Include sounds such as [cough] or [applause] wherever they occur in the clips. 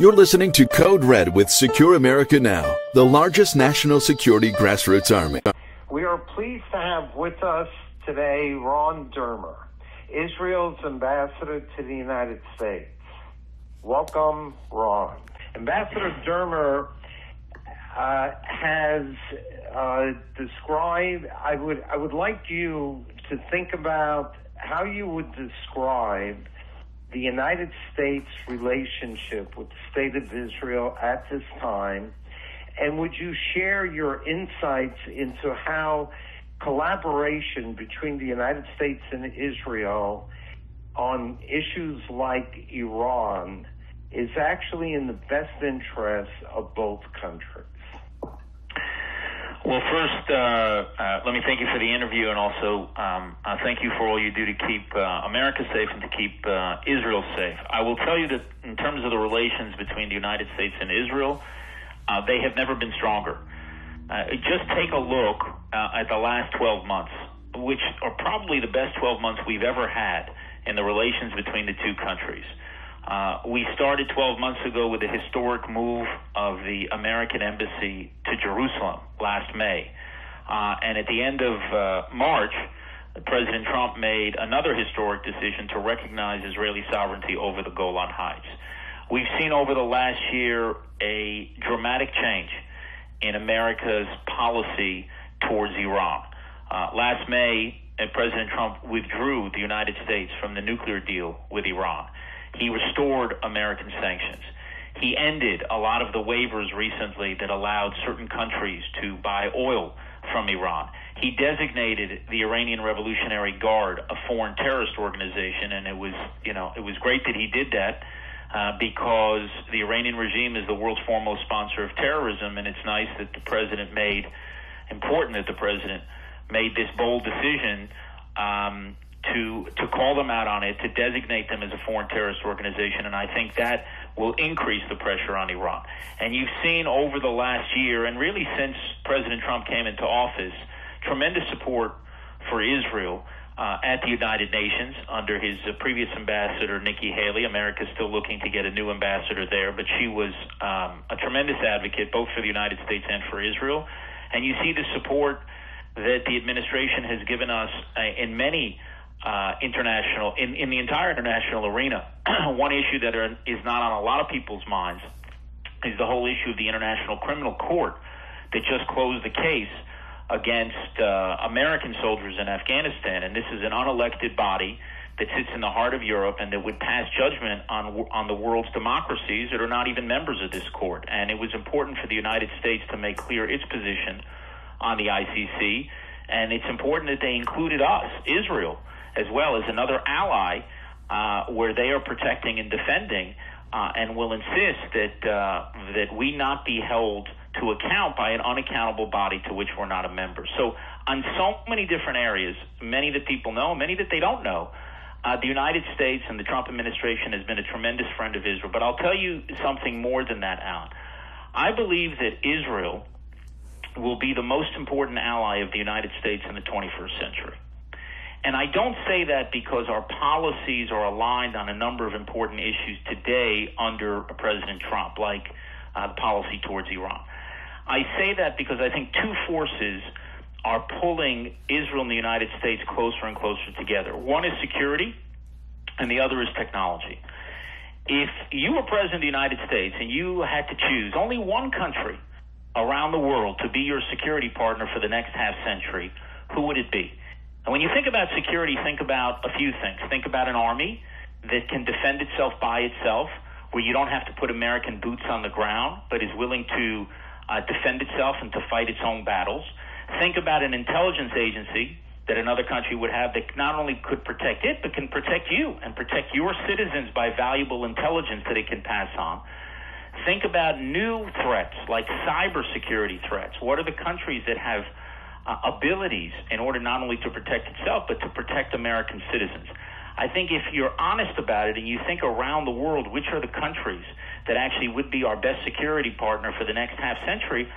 You're listening to Code Red with Secure America Now, the largest national security grassroots army. We are pleased to have with us today Ron Dermer, Israel's ambassador to the United States. Welcome, Ron. Ambassador Dermer uh, has uh, described. I would I would like you to think about how you would describe the United States relationship with the state of Israel at this time, and would you share your insights into how collaboration between the United States and Israel on issues like Iran is actually in the best interest of both countries? Well, first, uh, uh, let me thank you for the interview, and also um, uh, thank you for all you do to keep uh, America safe and to keep uh, Israel safe. I will tell you that in terms of the relations between the United States and Israel, uh, they have never been stronger. just take a look at the last 12 months, which are probably the best 12 months we've ever had in the relations between the two countries. Uh, we started 12 months ago with a historic move of the American embassy to Jerusalem last May. Uh, and at the end of uh, March, President Trump made another historic decision to recognize Israeli sovereignty over the Golan Heights. We've seen over the last year a dramatic change in America's policy towards Iran. Uh, last May, uh, President Trump withdrew the United States from the nuclear deal with Iran. He restored American sanctions. He ended a lot of the waivers recently that allowed certain countries to buy oil from Iran. He designated the Iranian Revolutionary Guard a foreign terrorist organization, and it was, you know, it was great that he did that uh, because the Iranian regime is the world's foremost sponsor of terrorism, and it's nice that the president made, important that the president made this bold decision um, to to call them out on it, to designate them as a foreign terrorist organization, and I think that will increase the pressure on Iran. And you've seen over the last year, and really since President Trump came into office, tremendous support for Israel. Uh, at the United Nations under his uh, previous ambassador, Nikki Haley. America's still looking to get a new ambassador there, but she was um, a tremendous advocate both for the United States and for Israel. And you see the support that the administration has given us uh, in many uh, international in, in the entire international arena. [clears throat] One issue that are, is not on a lot of people's minds is the whole issue of the International Criminal Court that just closed the case against uh, American soldiers in Afghanistan, and this is an unelected body that sits in the heart of Europe and that would pass judgment on on the world's democracies that are not even members of this court. And it was important for the United States to make clear its position on the ICC, and it's important that they included us, Israel, as well as another ally uh, where they are protecting and defending uh, and will insist that uh, that we not be held to account by an unaccountable body to which we're not a member. So on so many different areas, many that people know, many that they don't know, uh, the United States and the Trump administration has been a tremendous friend of Israel. But I'll tell you something more than that, Alan. I believe that Israel will be the most important ally of the United States in the 21st century. And I don't say that because our policies are aligned on a number of important issues today under President Trump, like uh, policy towards Iran. I say that because I think two forces are pulling Israel and the United States closer and closer together. One is security, and the other is technology. If you were president of the United States and you had to choose only one country around the world to be your security partner for the next half century, who would it be? And when you think about security, think about a few things. Think about an army that can defend itself by itself, where you don't have to put American boots on the ground, but is willing to uh, defend itself and to fight its own battles. Think about an intelligence agency that another country would have that not only could protect it, but can protect you and protect your citizens by valuable intelligence that it can pass on. Think about new threats like cybersecurity threats. What are the countries that have uh, abilities in order not only to protect itself, but to protect American citizens. I think if you're honest about it and you think around the world, which are the countries that actually would be our best security partner for the next half century,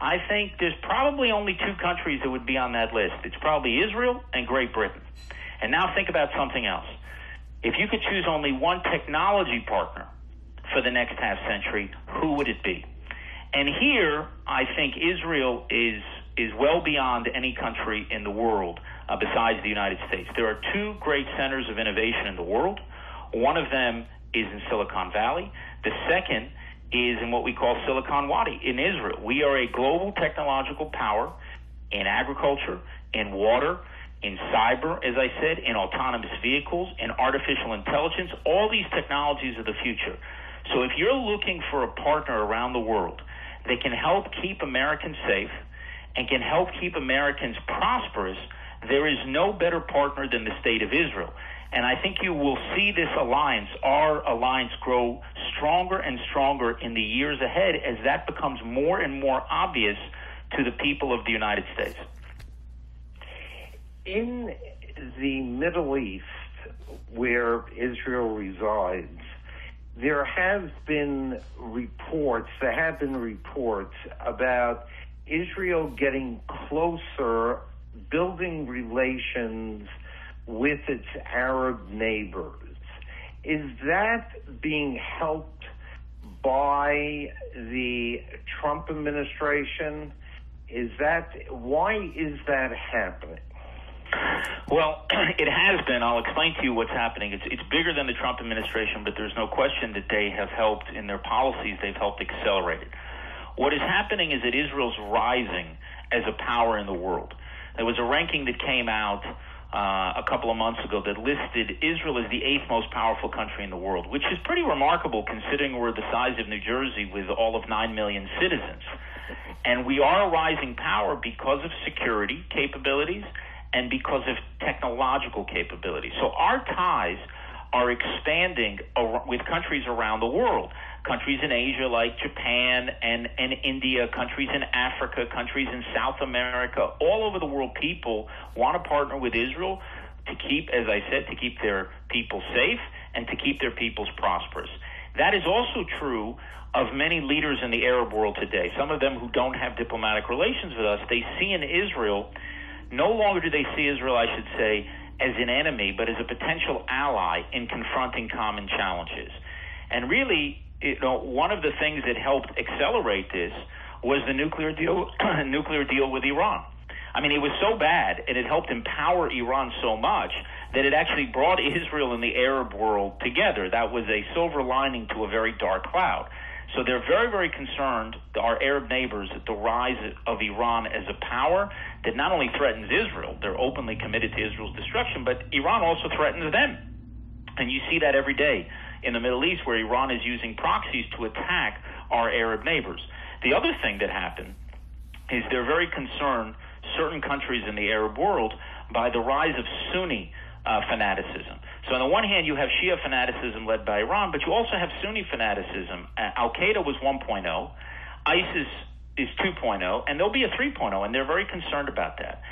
I think there's probably only two countries that would be on that list. It's probably Israel and Great Britain. And now think about something else. If you could choose only one technology partner for the next half century, who would it be? And here, I think Israel is is well beyond any country in the world uh, besides the United States. There are two great centers of innovation in the world. One of them is in Silicon Valley. The second is in what we call Silicon Wadi in Israel. We are a global technological power in agriculture, in water, in cyber, as I said, in autonomous vehicles, in artificial intelligence. All these technologies of the future. So if you're looking for a partner around the world that can help keep Americans safe and can help keep Americans prosperous, there is no better partner than the state of Israel. And I think you will see this alliance, our alliance, grow stronger and stronger in the years ahead as that becomes more and more obvious to the people of the United States. In the Middle East, where Israel resides, there have been reports, there have been reports about Israel getting closer, building relations with its Arab neighbors. Is that being helped by the Trump administration? Is that why is that happening? Well, [clears throat] it has been. I'll explain to you what's happening. It's it's bigger than the Trump administration, but there's no question that they have helped in their policies. They've helped accelerate it. What is happening is that Israel's rising as a power in the world. There was a ranking that came out uh, a couple of months ago that listed Israel as the eighth most powerful country in the world, which is pretty remarkable considering we're the size of New Jersey with all of 9 million citizens. And we are a rising power because of security capabilities and because of technological capabilities. So our ties are expanding with countries around the world countries in Asia like Japan and, and India, countries in Africa, countries in South America, all over the world, people want to partner with Israel to keep, as I said, to keep their people safe and to keep their peoples prosperous. That is also true of many leaders in the Arab world today. Some of them who don't have diplomatic relations with us, they see in Israel, no longer do they see Israel, I should say, as an enemy, but as a potential ally in confronting common challenges. And really, you know, one of the things that helped accelerate this was the nuclear deal, [clears throat] nuclear deal with Iran. I mean, it was so bad, and it helped empower Iran so much that it actually brought [laughs] Israel and the Arab world together. That was a silver lining to a very dark cloud. So they're very, very concerned, our Arab neighbors, at the rise of Iran as a power that not only threatens Israel, they're openly committed to Israel's destruction, but Iran also threatens them. And you see that every day in the Middle East where Iran is using proxies to attack our Arab neighbors. The other thing that happened is they're very concerned, certain countries in the Arab world, by the rise of Sunni uh, fanaticism. So on the one hand, you have Shia fanaticism led by Iran, but you also have Sunni fanaticism. Uh, Al Qaeda was 1.0, ISIS is 2.0, and there'll be a 3.0, and they're very concerned about that.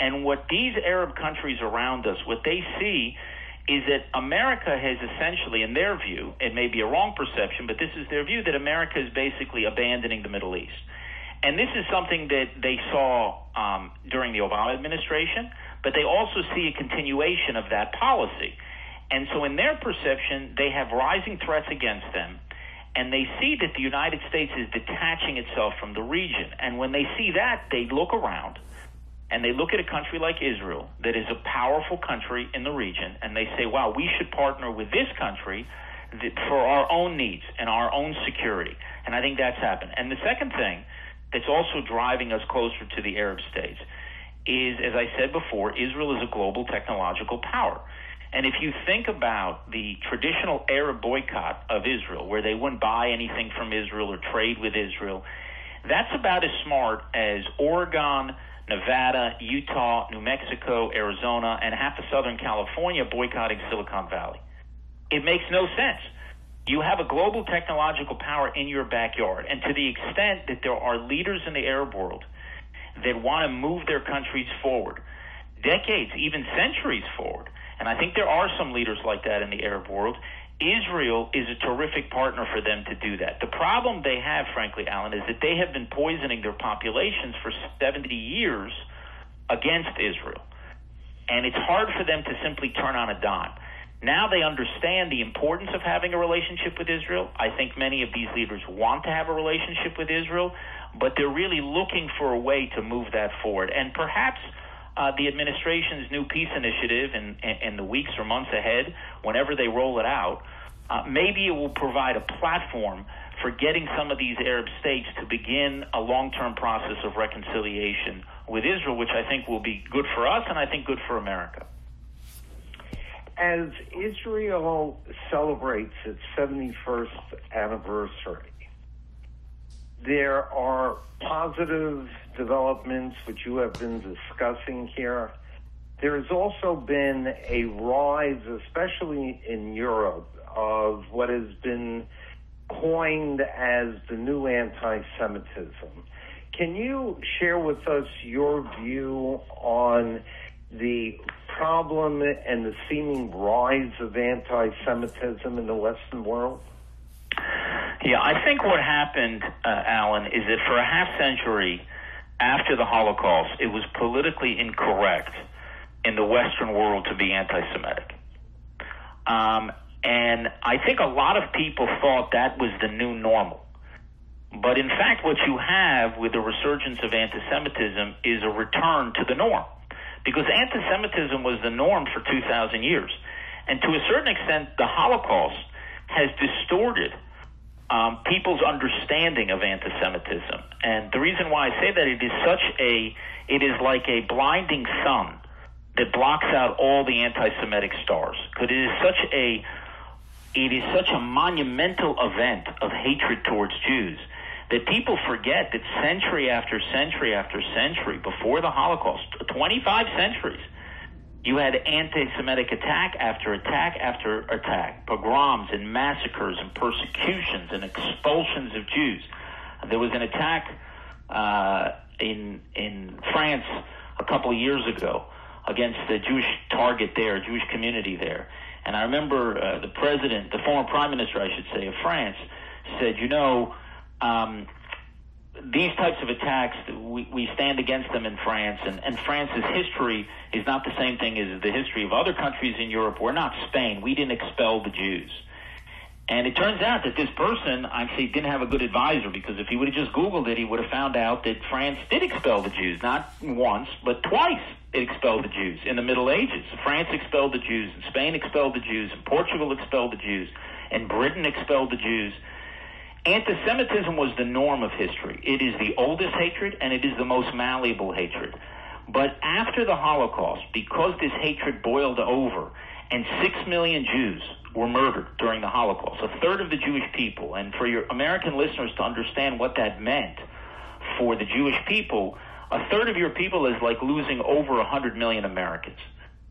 And what these Arab countries around us, what they see is that America has essentially, in their view, it may be a wrong perception, but this is their view, that America is basically abandoning the Middle East. And this is something that they saw um, during the Obama administration, but they also see a continuation of that policy. And so, in their perception, they have rising threats against them, and they see that the United States is detaching itself from the region. And when they see that, they look around and they look at a country like Israel that is a powerful country in the region and they say, wow, we should partner with this country for our own needs and our own security. And I think that's happened. And the second thing that's also driving us closer to the Arab states is, as I said before, Israel is a global technological power. And if you think about the traditional Arab boycott of Israel, where they wouldn't buy anything from Israel or trade with Israel, that's about as smart as Oregon Nevada, Utah, New Mexico, Arizona, and half of Southern California boycotting Silicon Valley. It makes no sense. You have a global technological power in your backyard, and to the extent that there are leaders in the Arab world that want to move their countries forward, decades, even centuries forward, and I think there are some leaders like that in the Arab world, Israel is a terrific partner for them to do that. The problem they have, frankly, Alan, is that they have been poisoning their populations for 70 years against Israel. And it's hard for them to simply turn on a dime. Now they understand the importance of having a relationship with Israel. I think many of these leaders want to have a relationship with Israel, but they're really looking for a way to move that forward. And perhaps uh, the administration's new peace initiative in, in, the weeks or months ahead, whenever they roll it out, uh, maybe it will provide a platform for getting some of these Arab states to begin a long term process of reconciliation with Israel, which I think will be good for us and I think good for America. As Israel celebrates its 71st anniversary, there are positive developments which you have been discussing here. There has also been a rise, especially in Europe, of what has been coined as the new anti Semitism. Can you share with us your view on the problem and the seeming rise of anti Semitism in the Western world? Yeah, I think what happened, uh, Alan, is that for a half century after the Holocaust, it was politically incorrect in the Western world to be anti Semitic. Um, and I think a lot of people thought that was the new normal. But in fact, what you have with the resurgence of anti Semitism is a return to the norm. Because anti Semitism was the norm for 2,000 years. And to a certain extent, the Holocaust has distorted um, people's understanding of anti-Semitism. And the reason why I say that it is such a, it is like a blinding sun that blocks out all the anti-Semitic stars. Because it is such a it is such a monumental event of hatred towards Jews that people forget that century after century after century before the Holocaust, 25 centuries, you had anti-Semitic attack after attack after attack, pogroms and massacres and persecutions and expulsions of Jews. There was an attack uh, in in France a couple of years ago against the Jewish target there, Jewish community there, and I remember uh, the president, the former prime minister, I should say, of France, said, you know, um, these types of attacks, we, we stand against them in France, and, and France's history is not the same thing as the history of other countries in Europe. We're not Spain. We didn't expel the Jews. And it turns out that this person actually didn't have a good advisor because if he would have just Googled it, he would have found out that France did expel the Jews, not once, but twice it expelled the Jews in the Middle Ages. France expelled the Jews, and Spain expelled the Jews, and Portugal expelled the Jews, and Britain expelled the Jews. Anti Semitism was the norm of history. It is the oldest hatred, and it is the most malleable hatred. But after the Holocaust, because this hatred boiled over, and six million Jews were murdered during the Holocaust, a third of the Jewish people. And for your American listeners to understand what that meant for the Jewish people, a third of your people is like losing over 100 million Americans.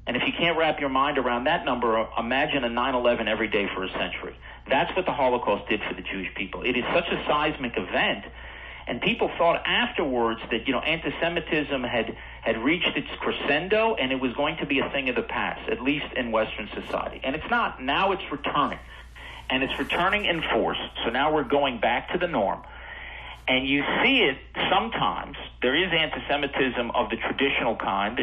And if you can't wrap your mind around that number, imagine a 9 11 every day for a century. That's what the Holocaust did for the Jewish people. It is such a seismic event and people thought afterwards that you know anti-Semitism had had reached its crescendo and it was going to be a thing of the past, at least in Western society. And it's not. Now it's returning, and it's returning in force. So now we're going back to the norm. And you see it sometimes. There is anti-Semitism of the traditional kind,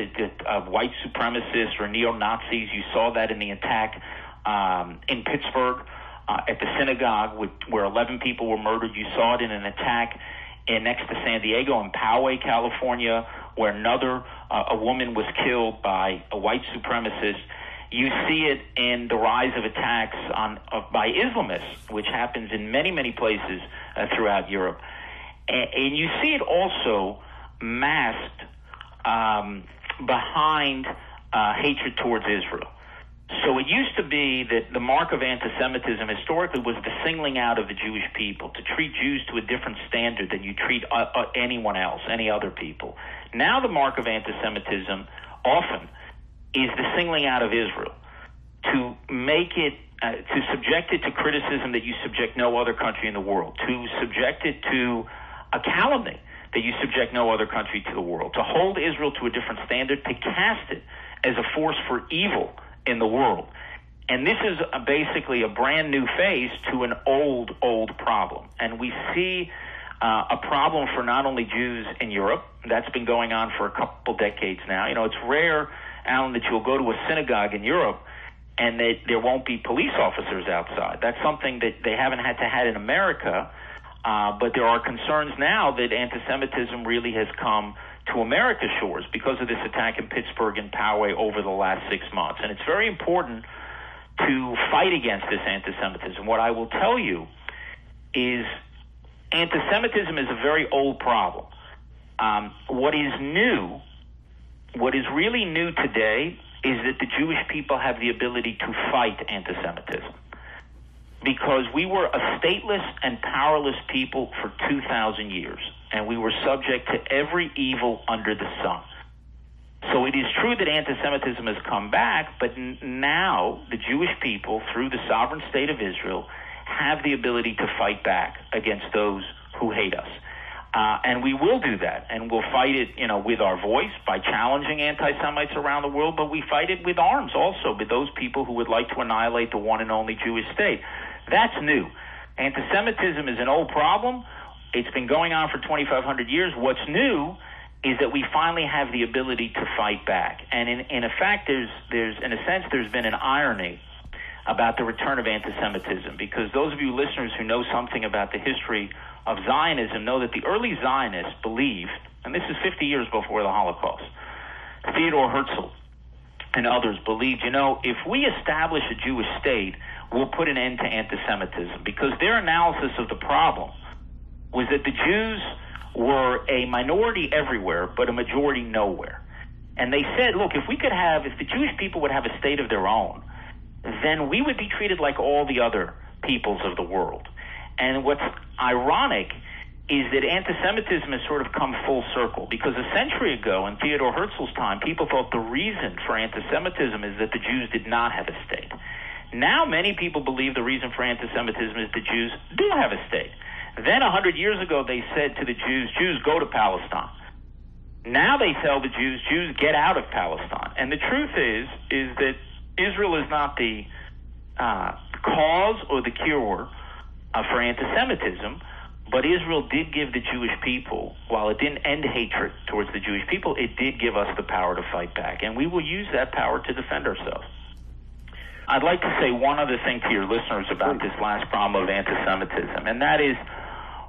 of white supremacists or neo-Nazis. You saw that in the attack um, in Pittsburgh uh, at the synagogue, where 11 people were murdered. You saw it in an attack in next to San Diego in Poway, California, where another uh, a woman was killed by a white supremacist. You see it in the rise of attacks on by Islamists, which happens in many many places uh, throughout Europe, and, and, you see it also masked um, behind uh, hatred towards Israel. To be that the mark of anti-Semitism historically was the singling out of the Jewish people, to treat Jews to a different standard than you treat uh, uh, anyone else, any other people. Now the mark of anti-Semitism often is the singling out of Israel, to make it, uh, to subject it to criticism that you subject no other country in the world, to subject it to a calumny that you subject no other country to the world, to hold Israel to a different standard, to cast it as a force for evil in the world. And this is a, basically a brand new phase to an old, old problem. And we see uh, a problem for not only Jews in Europe, that's been going on for a couple decades now. You know, it's rare, Alan, that you'll go to a synagogue in Europe and that there won't be police officers outside. That's something that they haven't had to had in America. Uh, but there are concerns now that anti-Semitism really has come to America's shores because of this attack in Pittsburgh and Poway over the last six months. And it's very important to fight against this anti-Semitism. What I will tell you is anti-Semitism is a very old problem. Um, what is new, what is really new today, is that the Jewish people have the ability to fight anti-Semitism because we were a stateless and powerless people for 2,000 years, and we were subject to every evil under the sun. So it is true that anti-Semitism has come back, but n- now the Jewish people, through the sovereign state of Israel, have the ability to fight back against those who hate us. Uh, and we will do that, and we'll fight it, you know, with our voice by challenging anti-Semites around the world. But we fight it with arms also, with those people who would like to annihilate the one and only Jewish state. That's new. Anti-Semitism is an old problem. It's been going on for 2,500 years. What's new is that we finally have the ability to fight back. And in, in effect, there's, there's, in a sense, there's been an irony about the return of anti-Semitism because those of you listeners who know something about the history of Zionism know that the early Zionists believed, and this is 50 years before the Holocaust, Theodore Herzl and others believed, you know, if we establish a Jewish state, we'll put an end to anti-Semitism because their analysis of the problem was that the Jews were a minority everywhere, but a majority nowhere. And they said, look, if we could have, if the Jewish people would have a state of their own, then we would be treated like all the other peoples of the world. And what's ironic is that anti-Semitism has sort of come full circle because a century ago, in Theodore Herzl's time, people thought the reason for anti-Semitism is that the Jews did not have a state. Now, many people believe the reason for anti-Semitism is the Jews do have a state. Then, a hundred years ago, they said to the Jews, Jews, go to Palestine. Now they tell the Jews, Jews, get out of Palestine. And the truth is, is that Israel is not the uh, cause or the cure uh, for anti-Semitism, but Israel did give the Jewish people, while it didn't end hatred towards the Jewish people, it did give us the power to fight back, and we will use that power to defend ourselves. I'd like to say one other thing to your listeners about this last problem of anti-Semitism, and that is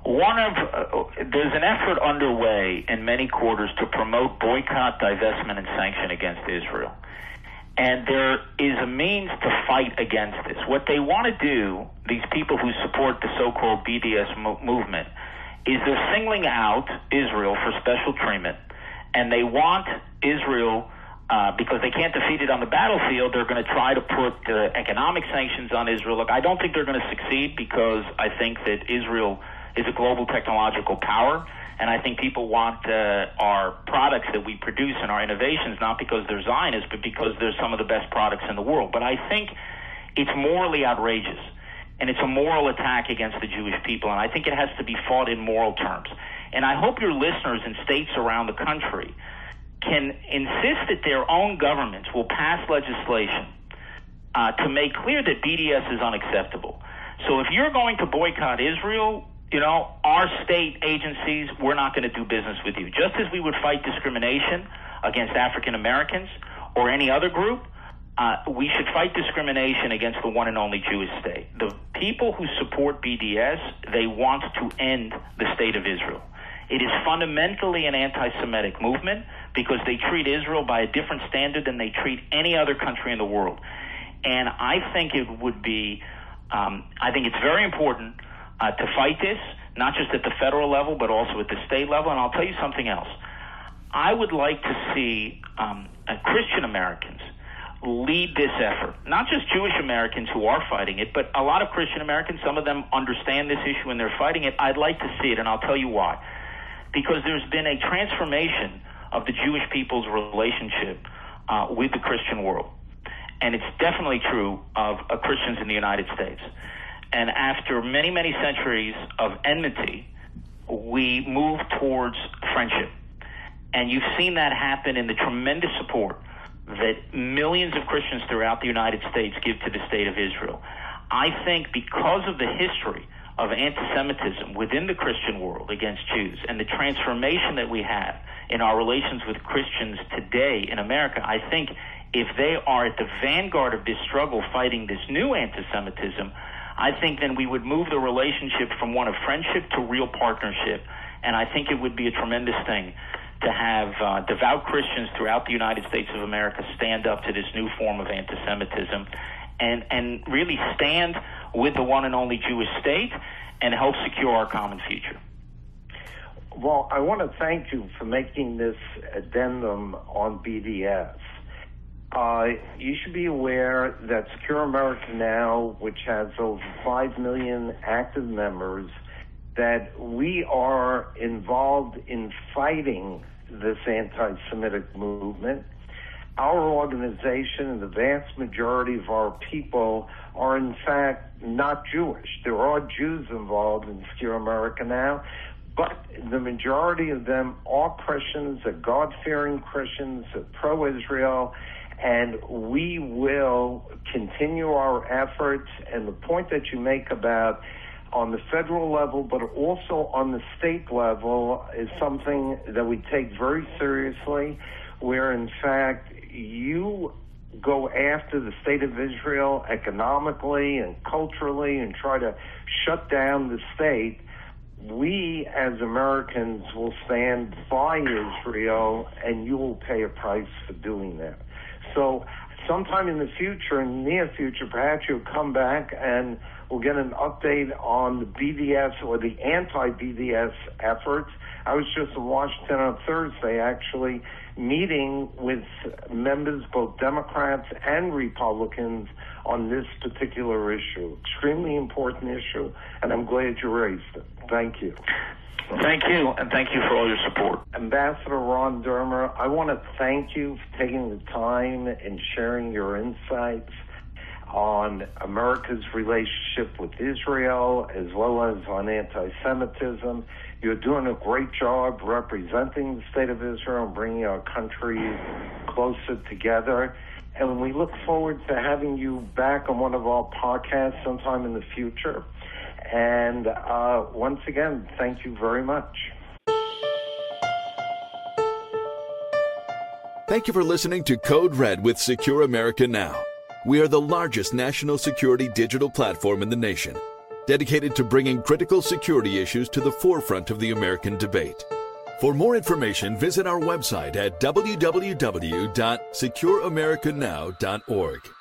one of uh, there's an effort underway in many quarters to promote boycott, divestment, and sanction against Israel. And there is a means to fight against this. What they want to do, these people who support the so-called BDS mo- movement, is they're singling out Israel for special treatment, and they want Israel. Uh, because they can't defeat it on the battlefield, they're going to try to put economic sanctions on Israel. Look, I don't think they're going to succeed because I think that Israel is a global technological power. And I think people want uh, our products that we produce and our innovations not because they're Zionists, but because they're some of the best products in the world. But I think it's morally outrageous. And it's a moral attack against the Jewish people. And I think it has to be fought in moral terms. And I hope your listeners in states around the country can insist that their own governments will pass legislation uh, to make clear that BDS is unacceptable. So if you're going to boycott Israel, you know, our state agencies, we're not going to do business with you. Just as we would fight discrimination against African Americans or any other group, uh, we should fight discrimination against the one and only Jewish state. The people who support BDS, they want to end the state of Israel. It is fundamentally an anti Semitic movement because they treat Israel by a different standard than they treat any other country in the world. And I think it would be, um, I think it's very important uh, to fight this, not just at the federal level, but also at the state level. And I'll tell you something else. I would like to see um, uh, Christian Americans lead this effort. Not just Jewish Americans who are fighting it, but a lot of Christian Americans, some of them understand this issue and they're fighting it. I'd like to see it, and I'll tell you why. Because there's been a transformation of the Jewish people's relationship uh, with the Christian world. And it's definitely true of uh, Christians in the United States. And after many, many centuries of enmity, we move towards friendship. And you've seen that happen in the tremendous support that millions of Christians throughout the United States give to the state of Israel. I think because of the history of anti Semitism within the Christian world against Jews and the transformation that we have in our relations with Christians today in America, I think if they are at the vanguard of this struggle fighting this new anti Semitism, I think then we would move the relationship from one of friendship to real partnership. And I think it would be a tremendous thing to have uh, devout Christians throughout the United States of America stand up to this new form of anti Semitism and, and really stand with the one and only Jewish state and help secure our common future. Well, I want to thank you for making this addendum on BDS. Uh, you should be aware that Secure America Now, which has over 5 million active members, that we are involved in fighting this anti Semitic movement. Our organization and the vast majority of our people are, in fact, not Jewish. There are Jews involved in Secure America Now, but the majority of them are Christians, are God fearing Christians, are pro Israel, and we will continue our efforts. And the point that you make about on the federal level, but also on the state level, is something that we take very seriously, where in fact you go after the state of Israel economically and culturally and try to shut down the state we as Americans will stand by Israel and you will pay a price for doing that. So sometime in the future, in the near future, perhaps you'll come back and we'll get an update on the BDS or the anti-BDS efforts. I was just in Washington on Thursday actually meeting with members, both Democrats and Republicans, on this particular issue. Extremely important issue, and I'm glad you raised it. Thank you. Thank you, and thank you for all your support. Ambassador Ron Dermer, I want to thank you for taking the time and sharing your insights on America's relationship with Israel as well as on anti Semitism. You're doing a great job representing the state of Israel and bringing our country closer together. And we look forward to having you back on one of our podcasts sometime in the future. And uh, once again, thank you very much. Thank you for listening to Code Red with Secure America Now. We are the largest national security digital platform in the nation, dedicated to bringing critical security issues to the forefront of the American debate. For more information, visit our website at www.secureamericanow.org.